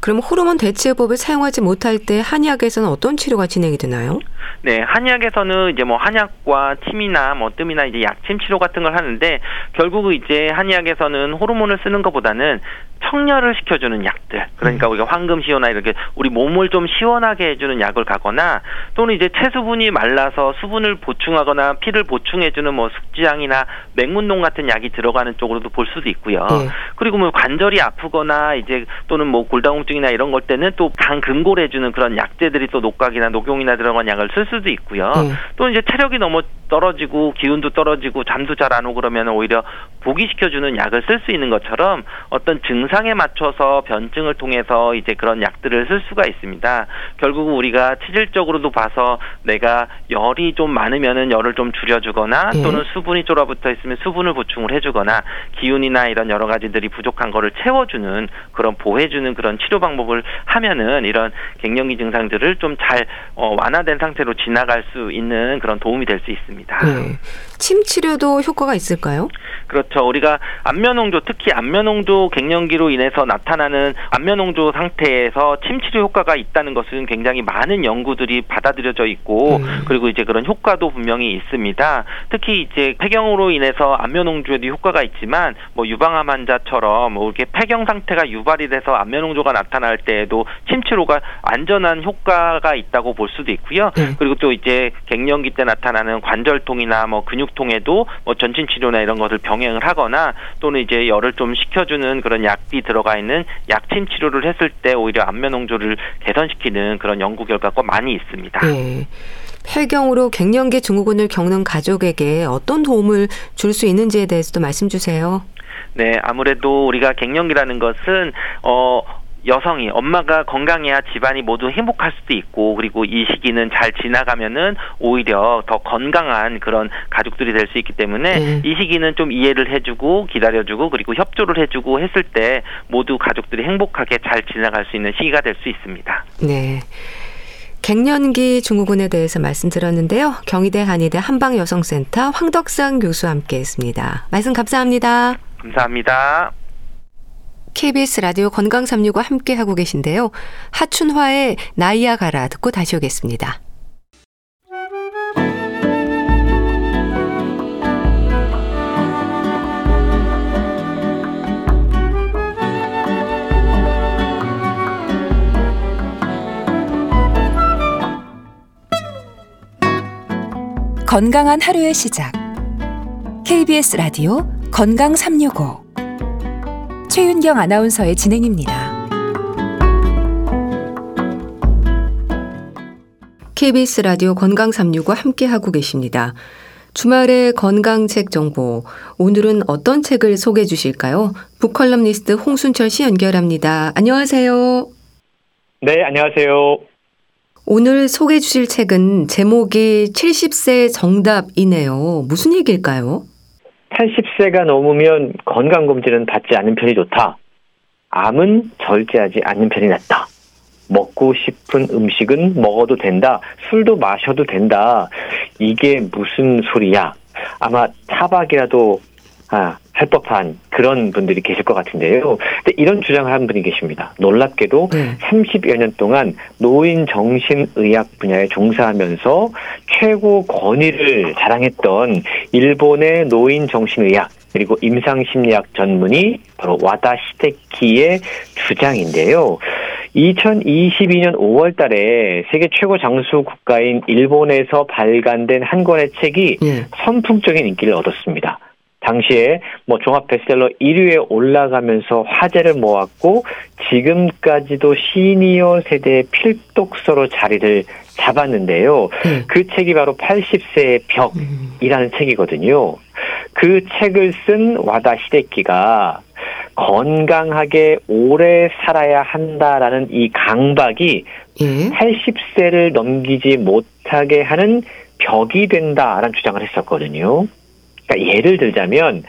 그럼 호르몬 대체요법을 사용하지 못할 때 한의학에서는 어떤 치료가 진행이 되나요? 네, 한의학에서는 이제 뭐 한약과 침이나 뭐 뜸이나 이제 약침 치료 같은 걸 하는데 결국 이제 한의학에서는 호르몬을 쓰는 것보다는 청열을 시켜주는 약들 그러니까 우리가 황금시효나 이렇게 우리 몸을 좀 시원하게 해주는 약을 가거나 또는 이제 체수분이 말라서 수분을 보충하거나 피를 보충해주는 뭐 숙지향이나 맹문동 같은 약이 들어가는 쪽으로도 볼 수도 있고요. 네. 그리고 뭐 관절이 아프거나 이제 또는 뭐 골다공증이나 이런 걸 때는 또 간 근골해주는 그런 약재들이 또 녹각이나 녹용이나 들어간 약을 쓸 수도 있고요. 네. 또 이제 체력이 너무 떨어지고 기운도 떨어지고 잠도 잘 안 오고 그러면 오히려 보기시켜주는 약을 쓸 수 있는 것처럼 어떤 증상에 맞춰서 변증을 통해서 이제 그런 약들을 쓸 수가 있습니다. 결국 우리가 체질적으로도 봐서 내가 열이 좀 많으면은 열을 좀 줄여주거나 예. 또는 수분이 쫄아붙어 있으면 수분을 보충을 해주거나 기운이나 이런 여러 가지들이 부족한 거를 채워주는 그런 보해주는 그런 치료 방법을 하면은 이런 갱년기 증상들을 좀잘 어, 완화된 상태로 지나갈 수 있는 그런 도움이 될 수 있습니다. 예. 침 치료도 효과가 있을까요? 그렇죠. 우리가 안면홍조 특히 안면홍조 갱년기로 인해서 나타나는 안면홍조 상태에서 침 치료 효과가 있다는 것은 굉장히 많은 연구들이 받아들여져 있고 음. 그리고 이제 그런 효과도 분명히 있습니다. 특히 이제 폐경으로 인해서 안면홍조에도 효과가 있지만 뭐 유방암 환자처럼 뭐 이렇게 폐경 상태가 유발이 돼서 안면홍조가 나타날 때에도 침 치료가 안전한 효과가 있다고 볼 수도 있고요. 음. 그리고 또 이제 갱년기 때 나타나는 관절통이나 뭐 근육 통에도 뭐 전신 치료나 이런 것을 병행을 하거나 또는 이제 열을 좀 식혀주는 그런 약이 들어가 있는 약침 치료를 했을 때 오히려 안면 홍조를 개선시키는 그런 연구 결과가 많이 있습니다. 네. 폐경으로 갱년기 증후군을 겪는 가족에게 어떤 도움을 줄 수 있는지에 대해서도 말씀 주세요. 네, 아무래도 우리가 갱년기라는 것은 어 여성이 엄마가 건강해야 집안이 모두 행복할 수도 있고 그리고 이 시기는 잘 지나가면은 오히려 더 건강한 그런 가족들이 될 수 있기 때문에 네. 이 시기는 좀 이해를 해주고 기다려주고 그리고 협조를 해주고 했을 때 모두 가족들이 행복하게 잘 지나갈 수 있는 시기가 될 수 있습니다. 네. 갱년기 증후군에 대해서 말씀드렸는데요. 경희대 한의대 한방여성센터 황덕상 교수와 함께했습니다. 말씀 감사합니다. 감사합니다. KBS 라디오 건강 365 함께 하고 계신데요. 하춘화의 나이야 가라 듣고 다시 오겠습니다. 건강한 하루의 시작. KBS 라디오 건강 365 최윤경 아나운서의 진행입니다. KBS 라디오 건강 365 함께 하고 계십니다. 주말의 건강책 정보. 오늘은 어떤 책을 소개해 주실까요? 북컬럼니스트 홍순철 씨 연결합니다. 안녕하세요. 네, 안녕하세요. 오늘 소개해 주실 책은 제목이 70세 정답이네요. 무슨 얘기일까요? 80세가 넘으면 건강검진은 받지 않는 편이 좋다. 암은 절제하지 않는 편이 낫다. 먹고 싶은 음식은 먹어도 된다. 술도 마셔도 된다. 이게 무슨 소리야? 아마 타박이라도 아, 할 법한 그런 분들이 계실 것 같은데요. 근데 이런 주장을 한 분이 계십니다. 놀랍게도 네. 30여 년 동안 노인 정신의학 분야에 종사하면서 최고 권위를 자랑했던 일본의 노인 정신의학 그리고 임상심리학 전문의 바로 와다 시테키의 주장인데요. 2022년 5월 달에 세계 최고 장수 국가인 일본에서 발간된 한 권의 책이 예. 선풍적인 인기를 얻었습니다. 당시에 뭐 종합 베스트셀러 1위에 올라가면서 화제를 모았고 지금까지도 시니어 세대의 필독서로 자리를 잡았는데요. 음. 그 책이 바로 80세의 벽이라는 음. 책이거든요. 그 책을 쓴 와다 시데키가 건강하게 오래 살아야 한다라는 이 강박이 예? 80세를 넘기지 못하게 하는 벽이 된다라는 주장을 했었거든요. 그러니까 예를 들자면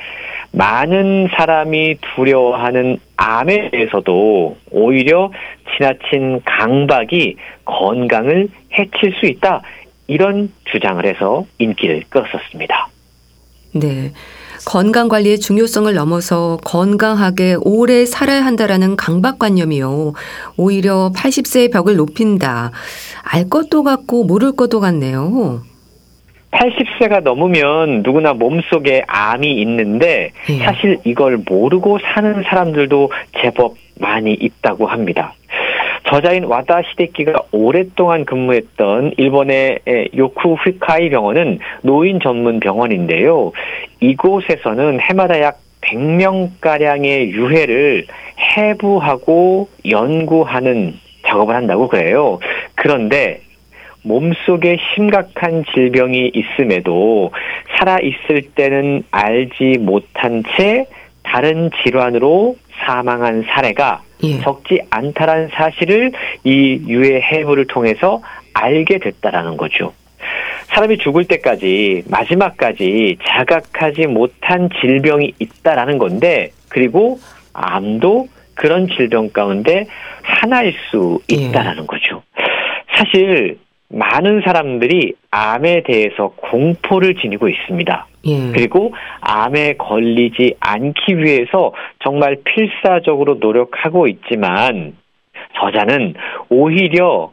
많은 사람이 두려워하는 암에 대해서도 오히려 지나친 강박이 건강을 해칠 수 있다. 이런 주장을 해서 인기를 끌었었습니다. 네. 건강 관리의 중요성을 넘어서 건강하게 오래 살아야 한다라는 강박관념이요. 오히려 80세의 벽을 높인다. 알 것도 같고 모를 것도 같네요. 80세가 넘으면 누구나 몸속에 암이 있는데 예. 사실 이걸 모르고 사는 사람들도 제법 많이 있다고 합니다. 저자인 와다 시데키가 오랫동안 근무했던 일본의 요쿠 후카이 병원은 노인 전문 병원인데요. 이곳에서는 해마다 약 100명가량의 유해를 해부하고 연구하는 작업을 한다고 그래요. 그런데 몸속에 심각한 질병이 있음에도 살아있을 때는 알지 못한 채 다른 질환으로 사망한 사례가 예. 적지 않다라는 사실을 이 유해 해부를 통해서 알게 됐다라는 거죠. 사람이 죽을 때까지 마지막까지 자각하지 못한 질병이 있다라는 건데 그리고 암도 그런 질병 가운데 하나일 수 예. 있다라는 예. 거죠. 사실 많은 사람들이 암에 대해서 공포를 지니고 있습니다. 예. 그리고 암에 걸리지 않기 위해서 정말 필사적으로 노력하고 있지만 저자는 오히려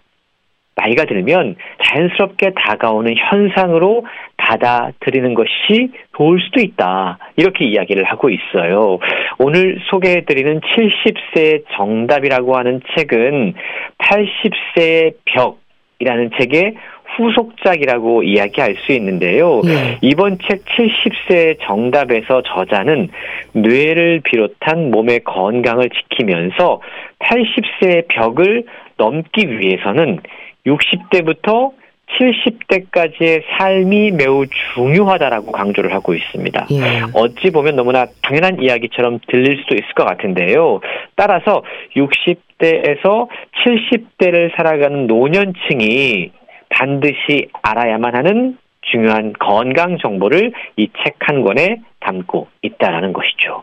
나이가 들면 자연스럽게 다가오는 현상으로 받아들이는 것이 좋을 수도 있다. 이렇게 이야기를 하고 있어요. 오늘 소개해드리는 70세의 정답이라고 하는 책은 80세의 벽 이라는 책의 후속작이라고 이야기할 수 있는데요. 네. 이번 책 70세 정답에서 저자는 뇌를 비롯한 몸의 건강을 지키면서 80세의 벽을 넘기 위해서는 60대부터 70대까지의 삶이 매우 중요하다라고 강조를 하고 있습니다. 예. 어찌 보면 너무나 당연한 이야기처럼 들릴 수도 있을 것 같은데요. 따라서 60 대에서 70대를 살아가는 노년층이 반드시 알아야만 하는 중요한 건강 정보를 이 책 한 권에 담고 있다라는 것이죠.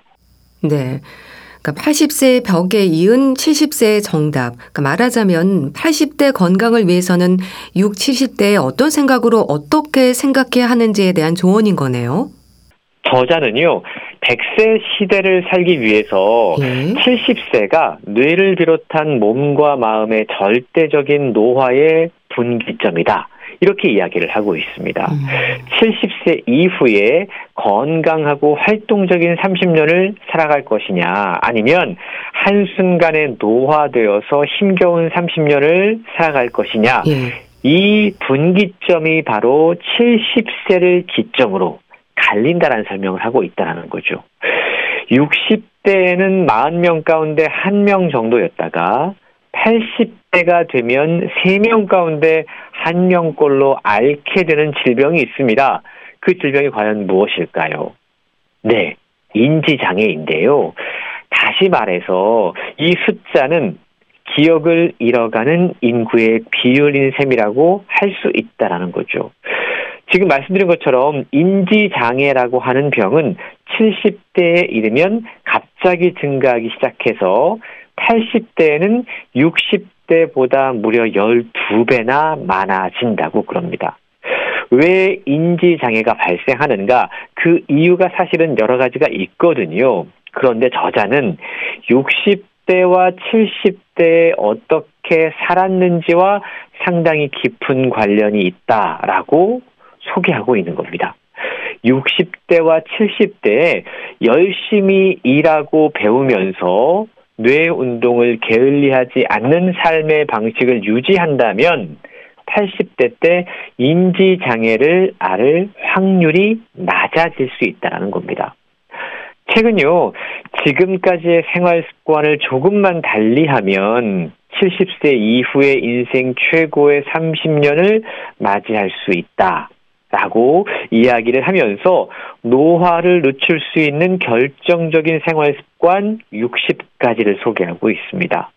네. 그러니까 80세의 벽에 이은 70세의 정답. 그러니까 말하자면 80대 건강을 위해서는 6, 70대의 어떤 생각으로 어떻게 생각해야 하는지에 대한 조언인 거네요. 저자는요, 100세 시대를 살기 위해서 예? 70세가 뇌를 비롯한 몸과 마음의 절대적인 노화의 분기점이다. 이렇게 이야기를 하고 있습니다. 음. 70세 이후에 건강하고 활동적인 30년을 살아갈 것이냐, 아니면 한순간에 노화되어서 힘겨운 30년을 살아갈 것이냐, 예. 이 분기점이 바로 70세를 기점으로 갈린다라는 설명을 하고 있다는 거죠. 60대에는 40명 가운데 1명 정도였다가 80대가 되면 3명 가운데 1명꼴로 앓게 되는 질병이 있습니다. 그 질병이 과연 무엇일까요? 네, 인지장애인데요. 다시 말해서 이 숫자는 기억을 잃어가는 인구의 비율인 셈이라고 할 수 있다라는 거죠. 지금 말씀드린 것처럼 인지장애라고 하는 병은 70대에 이르면 갑자기 증가하기 시작해서 80대에는 60대보다 무려 12배나 많아진다고 그럽니다. 왜 인지장애가 발생하는가? 그 이유가 사실은 여러 가지가 있거든요. 그런데 저자는 60대와 70대에 어떻게 살았는지와 상당히 깊은 관련이 있다라고 소개하고 있는 겁니다. 60대와 70대에 열심히 일하고 배우면서 뇌 운동을 게을리하지 않는 삶의 방식을 유지한다면 80대 때 인지 장애를 앓을 확률이 낮아질 수 있다는 겁니다. 최근요, 지금까지의 생활 습관을 조금만 달리하면 70세 이후의 인생 최고의 30년을 맞이할 수 있다. 라고 이야기를 하면서 노화를 늦출 수 있는 결정적인 생활 습관 60가지를 소개하고 있습니다.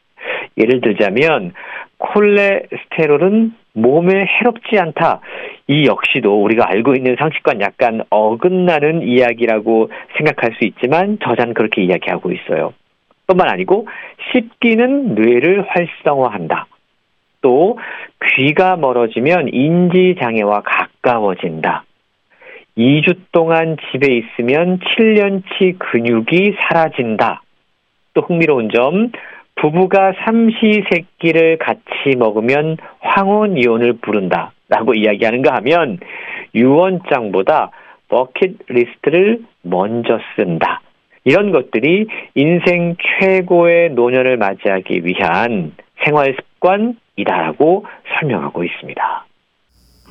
예를 들자면 콜레스테롤은 몸에 해롭지 않다. 이 역시도 우리가 알고 있는 상식과 약간 어긋나는 이야기라고 생각할 수 있지만 저자는 그렇게 이야기하고 있어요. 뿐만 아니고 씹기는 뇌를 활성화한다. 또 귀가 멀어지면 인지 장애와 가까워진다. 2주 동안 집에 있으면 7년치 근육이 사라진다. 또 흥미로운 점, 부부가 삼시세끼를 같이 먹으면 황혼 이혼을 부른다. 라고 이야기하는가 하면 유언장보다 버킷 리스트를 먼저 쓴다. 이런 것들이 인생 최고의 노년을 맞이하기 위한 생활 습관이다라고 설명하고 있습니다.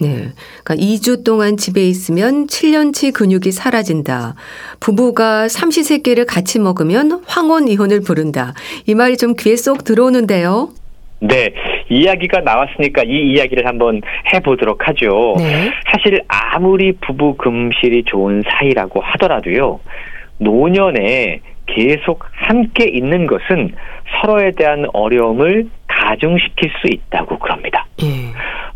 네. 그러니까 2주 동안 집에 있으면 7년치 근육이 사라진다. 부부가 삼시세끼를 같이 먹으면 황혼 이혼을 부른다. 이 말이 좀 귀에 쏙 들어오는데요. 네. 이야기가 나왔으니까 이 이야기를 한번 해보도록 하죠. 네. 사실 아무리 부부 금실이 좋은 사이라고 하더라도요. 노년에 계속 함께 있는 것은 서로에 대한 어려움을 가중시킬 수 있다고 그럽니다. 예.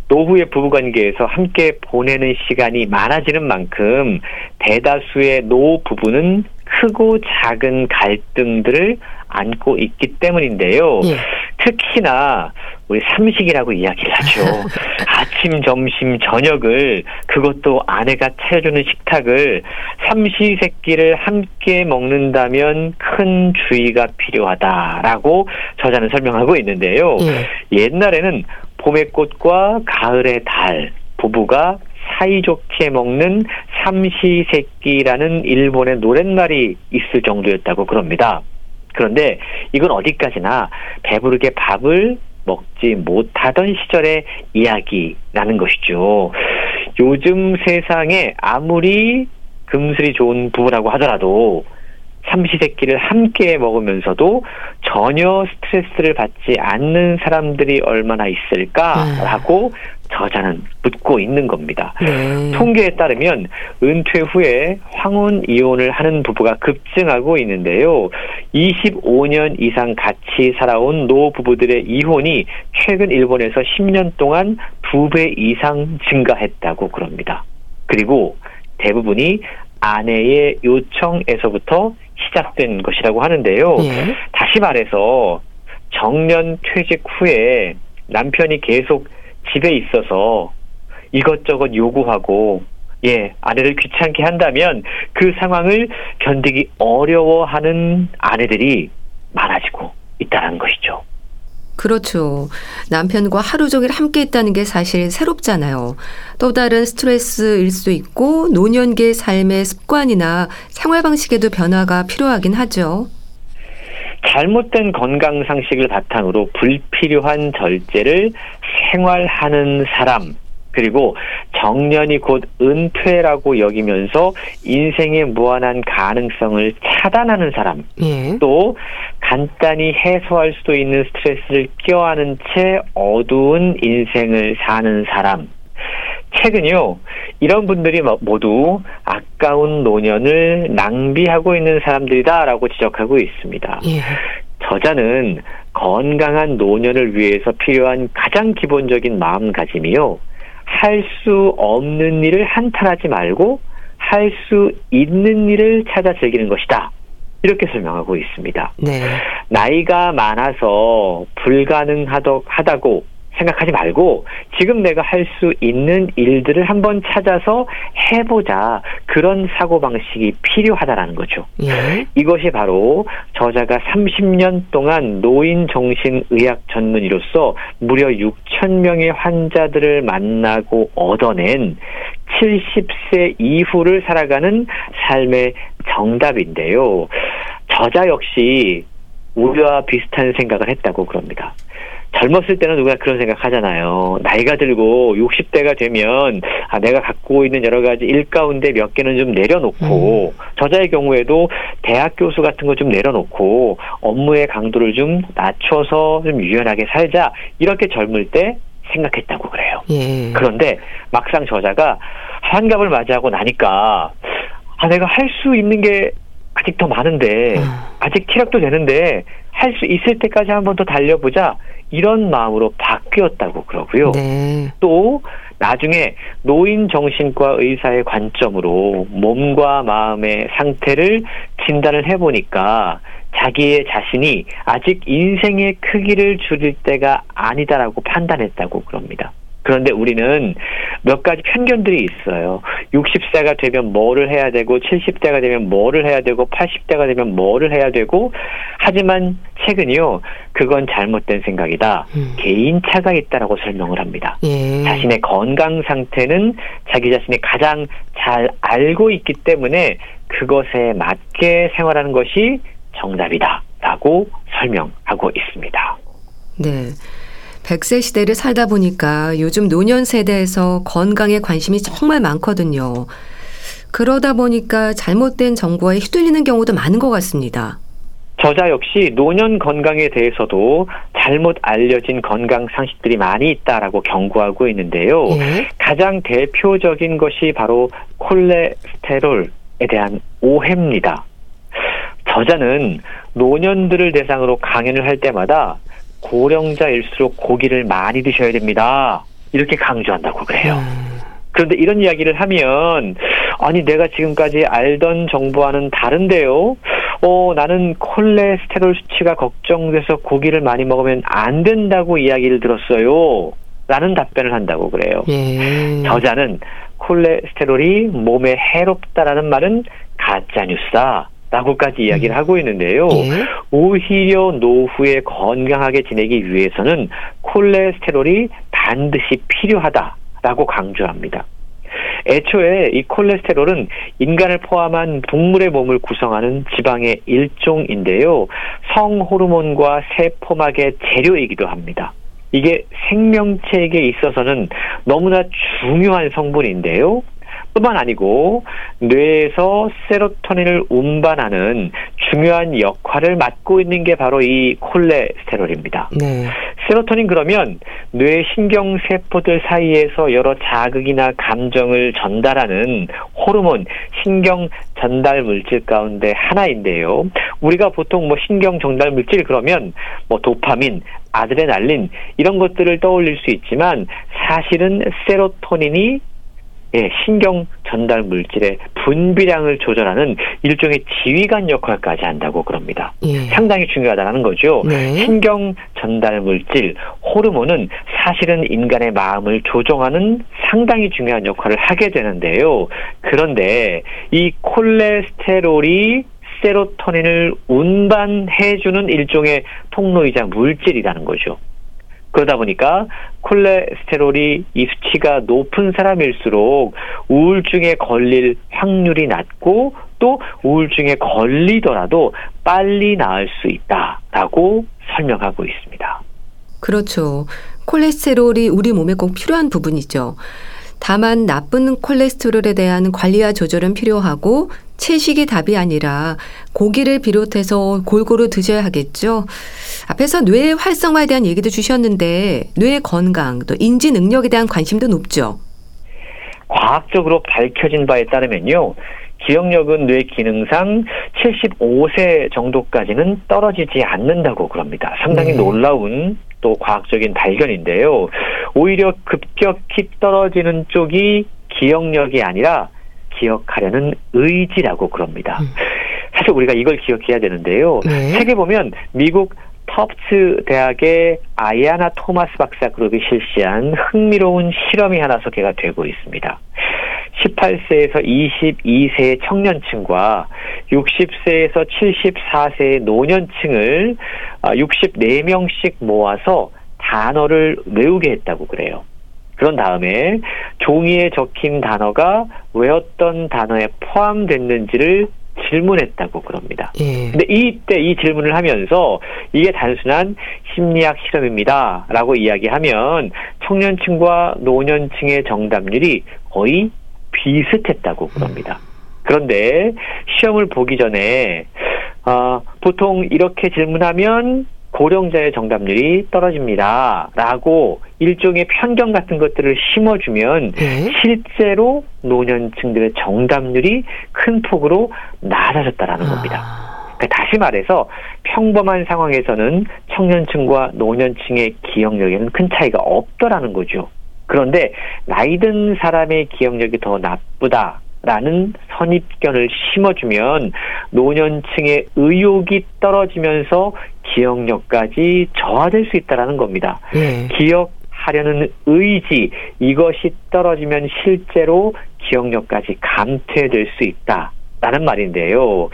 노후의 부부관계에서 함께 보내는 시간이 많아지는 만큼 대다수의 노 부부는 크고 작은 갈등들을 안고 있기 때문인데요. 예. 특히나 우리 삼식이라고 이야기를 하죠. 아침, 점심, 저녁을 그것도 아내가 차려주는 식탁을 삼시 세끼를 함께 먹는다면 큰 주의가 필요하다라고 저자는 설명하고 있는데요. 예. 옛날에는 봄의 꽃과 가을의 달 부부가 사이좋게 먹는 삼시세끼라는 일본의 노랫말이 있을 정도였다고 그럽니다. 그런데 이건 어디까지나 배부르게 밥을 먹지 못하던 시절의 이야기라는 것이죠. 요즘 세상에 아무리 금슬이 좋은 부부라고 하더라도 삼시세끼를 함께 먹으면서도 전혀 스트레스를 받지 않는 사람들이 얼마나 있을까라고 저자는 묻고 있는 겁니다. 네. 통계에 따르면 은퇴 후에 황혼 이혼을 하는 부부가 급증하고 있는데요. 25년 이상 같이 살아온 노 부부들의 이혼이 최근 일본에서 10년 동안 두 배 이상 증가했다고 그럽니다. 그리고 대부분이 아내의 요청에서부터 시작된 것이라고 하는데요. 예. 다시 말해서 정년 퇴직 후에 남편이 계속 집에 있어서 이것저것 요구하고 예, 아내를 귀찮게 한다면 그 상황을 견디기 어려워하는 아내들이 많아지고 있다는 것이죠. 그렇죠. 남편과 하루 종일 함께 있다는 게 사실 새롭잖아요. 또 다른 스트레스일 수도 있고 노년기의 삶의 습관이나 생활 방식에도 변화가 필요하긴 하죠. 잘못된 건강 상식을 바탕으로 불필요한 절제를 생활하는 사람 그리고 정년이 곧 은퇴라고 여기면서 인생의 무한한 가능성을 차단하는 사람 예. 또 간단히 해소할 수도 있는 스트레스를 껴안은 채 어두운 인생을 사는 사람 최근요 이런 분들이 모두 아까운 노년을 낭비하고 있는 사람들이다라고 지적하고 있습니다. 예. 저자는 건강한 노년을 위해서 필요한 가장 기본적인 마음가짐이요. 할 수 없는 일을 한탄하지 말고 할 수 있는 일을 찾아 즐기는 것이다. 이렇게 설명하고 있습니다. 네. 나이가 많아서 불가능하다고 생각하지 말고 지금 내가 할 수 있는 일들을 한번 찾아서 해보자 그런 사고 방식이 필요하다라는 거죠. 예. 이것이 바로 저자가 30년 동안 노인 정신 의학 전문의로서 무려 6천 명의 환자들을 만나고 얻어낸 70세 이후를 살아가는 삶의 정답인데요. 저자 역시 우리와 비슷한 생각을 했다고 그럽니다. 젊었을 때는 누가 그런 생각 하잖아요. 나이가 들고 60대가 되면 아, 내가 갖고 있는 여러 가지 일 가운데 몇 개는 좀 내려놓고 음. 저자의 경우에도 대학 교수 같은 거 좀 내려놓고 업무의 강도를 좀 낮춰서 좀 유연하게 살자 이렇게 젊을 때 생각했다고 그래요. 예. 그런데 막상 저자가 환갑을 맞이하고 나니까 아 내가 할 수 있는 게 아직 더 많은데 아직体力도 되는데 할 수 있을 때까지 한 번 더 달려보자 이런 마음으로 바뀌었다고 그러고요. 네. 또 나중에 노인 정신과 의사의 관점으로 몸과 마음의 상태를 진단을 해보니까 자기의 자신이 아직 인생의 크기를 줄일 때가 아니다라고 판단했다고 그럽니다. 그런데 우리는 몇 가지 편견들이 있어요. 60세가 되면 뭐를 해야 되고 70대가 되면 뭐를 해야 되고 80대가 되면 뭐를 해야 되고 하지만 최근이요. 그건 잘못된 생각이다. 음. 개인차가 있다라고 설명을 합니다. 예. 자신의 건강 상태는 자기 자신이 가장 잘 알고 있기 때문에 그것에 맞게 생활하는 것이 정답이다라고 설명하고 있습니다. 네. 100세 시대를 살다 보니까 요즘 노년 세대에서 건강에 관심이 정말 많거든요. 그러다 보니까 잘못된 정보에 휘둘리는 경우도 많은 것 같습니다. 저자 역시 노년 건강에 대해서도 잘못 알려진 건강 상식들이 많이 있다라고 경고하고 있는데요. 예. 가장 대표적인 것이 바로 콜레스테롤에 대한 오해입니다. 저자는 노년들을 대상으로 강연을 할 때마다 고령자일수록 고기를 많이 드셔야 됩니다. 이렇게 강조한다고 그래요. 음. 그런데 이런 이야기를 하면 아니 내가 지금까지 알던 정보와는 다른데요. 어, 나는 콜레스테롤 수치가 걱정돼서 고기를 많이 먹으면 안 된다고 이야기를 들었어요. 라는 답변을 한다고 그래요. 예. 저자는 콜레스테롤이 몸에 해롭다라는 말은 가짜 뉴스다. 라고까지 이야기를 하고 있는데요. 예. 오히려 노후에 건강하게 지내기 위해서는 콜레스테롤이 반드시 필요하다라고 강조합니다. 애초에 이 콜레스테롤은 인간을 포함한 동물의 몸을 구성하는 지방의 일종인데요. 성 호르몬과 세포막의 재료이기도 합니다. 이게 생명체에게 있어서는 너무나 중요한 성분인데요. 뿐만 아니고 뇌에서 세로토닌을 운반하는 중요한 역할을 맡고 있는 게 바로 이 콜레스테롤입니다. 네. 세로토닌 그러면 뇌 신경 세포들 사이에서 여러 자극이나 감정을 전달하는 호르몬 신경 전달 물질 가운데 하나인데요. 우리가 보통 뭐 신경 전달 물질 그러면 뭐 도파민, 아드레날린 이런 것들을 떠올릴 수 있지만 사실은 세로토닌이 예, 신경 전달 물질의 분비량을 조절하는 일종의 지휘관 역할까지 한다고 그럽니다. 예. 상당히 중요하다는 거죠. 네. 신경 전달 물질, 호르몬은 사실은 인간의 마음을 조종하는 상당히 중요한 역할을 하게 되는데요. 그런데 이 콜레스테롤이 세로토닌을 운반해주는 일종의 통로이자 물질이라는 거죠. 그러다 보니까 콜레스테롤이 이 수치가 높은 사람일수록 우울증에 걸릴 확률이 낮고 또 우울증에 걸리더라도 빨리 나을 수 있다라고 설명하고 있습니다. 그렇죠. 콜레스테롤이 우리 몸에 꼭 필요한 부분이죠. 다만 나쁜 콜레스테롤에 대한 관리와 조절은 필요하고 채식이 답이 아니라 고기를 비롯해서 골고루 드셔야 하겠죠. 앞에서 뇌 활성화에 대한 얘기도 주셨는데 뇌 건강 또 인지 능력에 대한 관심도 높죠. 과학적으로 밝혀진 바에 따르면요. 기억력은 뇌 기능상 75세 정도까지는 떨어지지 않는다고 그럽니다. 상당히 네. 놀라운 또 과학적인 발견인데요. 오히려 급격히 떨어지는 쪽이 기억력이 아니라 기억하려는 의지라고 그럽니다. 음. 사실 우리가 이걸 기억해야 되는데요. 네. 책에 보면 미국 터프트 대학의 아이아나 토마스 박사 그룹이 실시한 흥미로운 실험이 하나 소개가 되고 있습니다. 18세에서 22세의 청년층과 60세에서 74세의 노년층을 64명씩 모아서 단어를 외우게 했다고 그래요. 그런 다음에 종이에 적힌 단어가 외웠던 단어에 포함됐는지를 질문했다고 그럽니다. 예. 근데 이때 이 질문을 하면서 이게 단순한 심리학 실험입니다. 라고 이야기하면 청년층과 노년층의 정답률이 거의 비슷했다고 그럽니다. 그런데 시험을 보기 전에 어, 보통 이렇게 질문하면 고령자의 정답률이 떨어집니다. 라고 일종의 편견 같은 것들을 심어주면 네. 실제로 노년층들의 정답률이 큰 폭으로 낮아졌다라는 겁니다. 아, 그러니까 다시 말해서 평범한 상황에서는 청년층과 노년층의 기억력에는 큰 차이가 없더라는 거죠. 그런데 나이 든 사람의 기억력이 더 나쁘다 라는 선입견을 심어주면 노년층의 의욕이 떨어지면서 기억력까지 저하될 수 있다라는 겁니다. 예. 기억하려는 의지 이것이 떨어지면 실제로 기억력까지 감퇴될 수 있다라는 말인데요.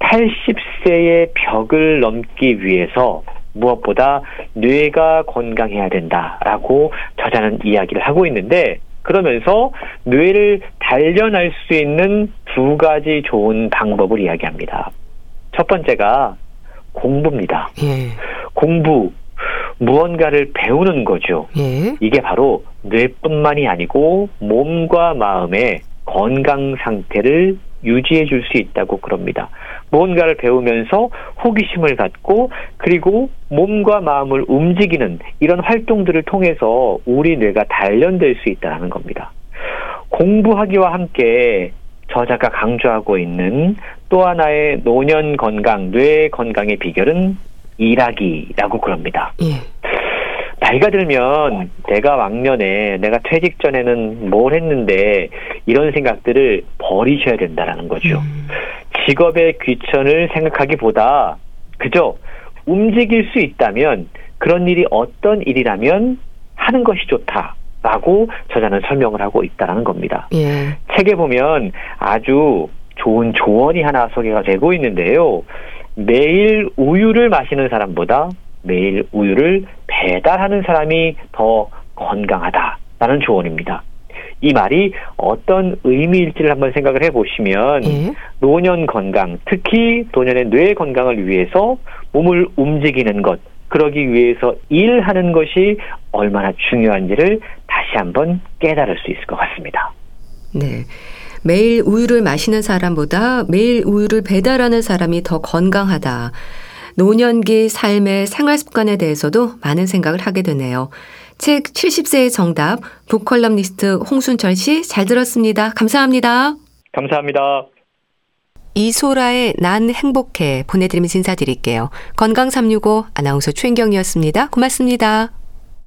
80세의 벽을 넘기 위해서 무엇보다 뇌가 건강해야 된다라고 저자는 이야기를 하고 있는데 그러면서 뇌를 단련할 수 있는 두 가지 좋은 방법을 이야기합니다. 첫 번째가 공부입니다. 예. 공부, 무언가를 배우는 거죠. 예. 이게 바로 뇌뿐만이 아니고 몸과 마음의 건강 상태를 유지해 줄 수 있다고 그럽니다. 무언가를 배우면서 호기심을 갖고 그리고 몸과 마음을 움직이는 이런 활동들을 통해서 우리 뇌가 단련될 수 있다는 겁니다. 공부하기와 함께 저자가 강조하고 있는 또 하나의 노년 건강, 뇌 건강의 비결은 일하기라고 그럽니다. 예. 나이가 들면 내가 왕년에 내가 퇴직 전에는 뭘 했는데 이런 생각들을 버리셔야 된다라는 거죠. 음. 직업의 귀천을 생각하기보다 그저 움직일 수 있다면 그런 일이 어떤 일이라면 하는 것이 좋다 라고 저자는 설명을 하고 있다라는 겁니다. 예. 책에 보면 아주 좋은 조언이 하나 소개가 되고 있는데요. 매일 우유를 마시는 사람보다 매일 우유를 배달하는 사람이 더 건강하다라는 조언입니다. 이 말이 어떤 의미일지를 한번 생각을 해보시면 예. 노년 건강, 특히 노년의 뇌 건강을 위해서 몸을 움직이는 것, 그러기 위해서 일하는 것이 얼마나 중요한지를 다시 한번 깨달을 수 있을 것 같습니다. 네. 매일 우유를 마시는 사람보다 매일 우유를 배달하는 사람이 더 건강하다. 노년기 삶의 생활 습관에 대해서도 많은 생각을 하게 되네요. 책 70세의 정답, 북컬럼니스트 홍순철 씨 잘 들었습니다. 감사합니다. 감사합니다. 이소라의 난 행복해 보내드리면서 인사드릴게요. 건강365 아나운서 최인경이었습니다. 고맙습니다.